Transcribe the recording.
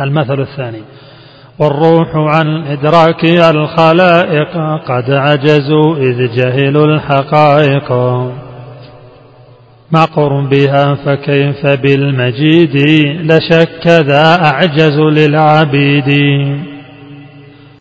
المثل الثاني. والروح عن إدراك الخلائق قد عجزوا إذ جهلوا الحقائق. مع بها فكيف بالمجيد؟ لشك ذا أعجز للعبيد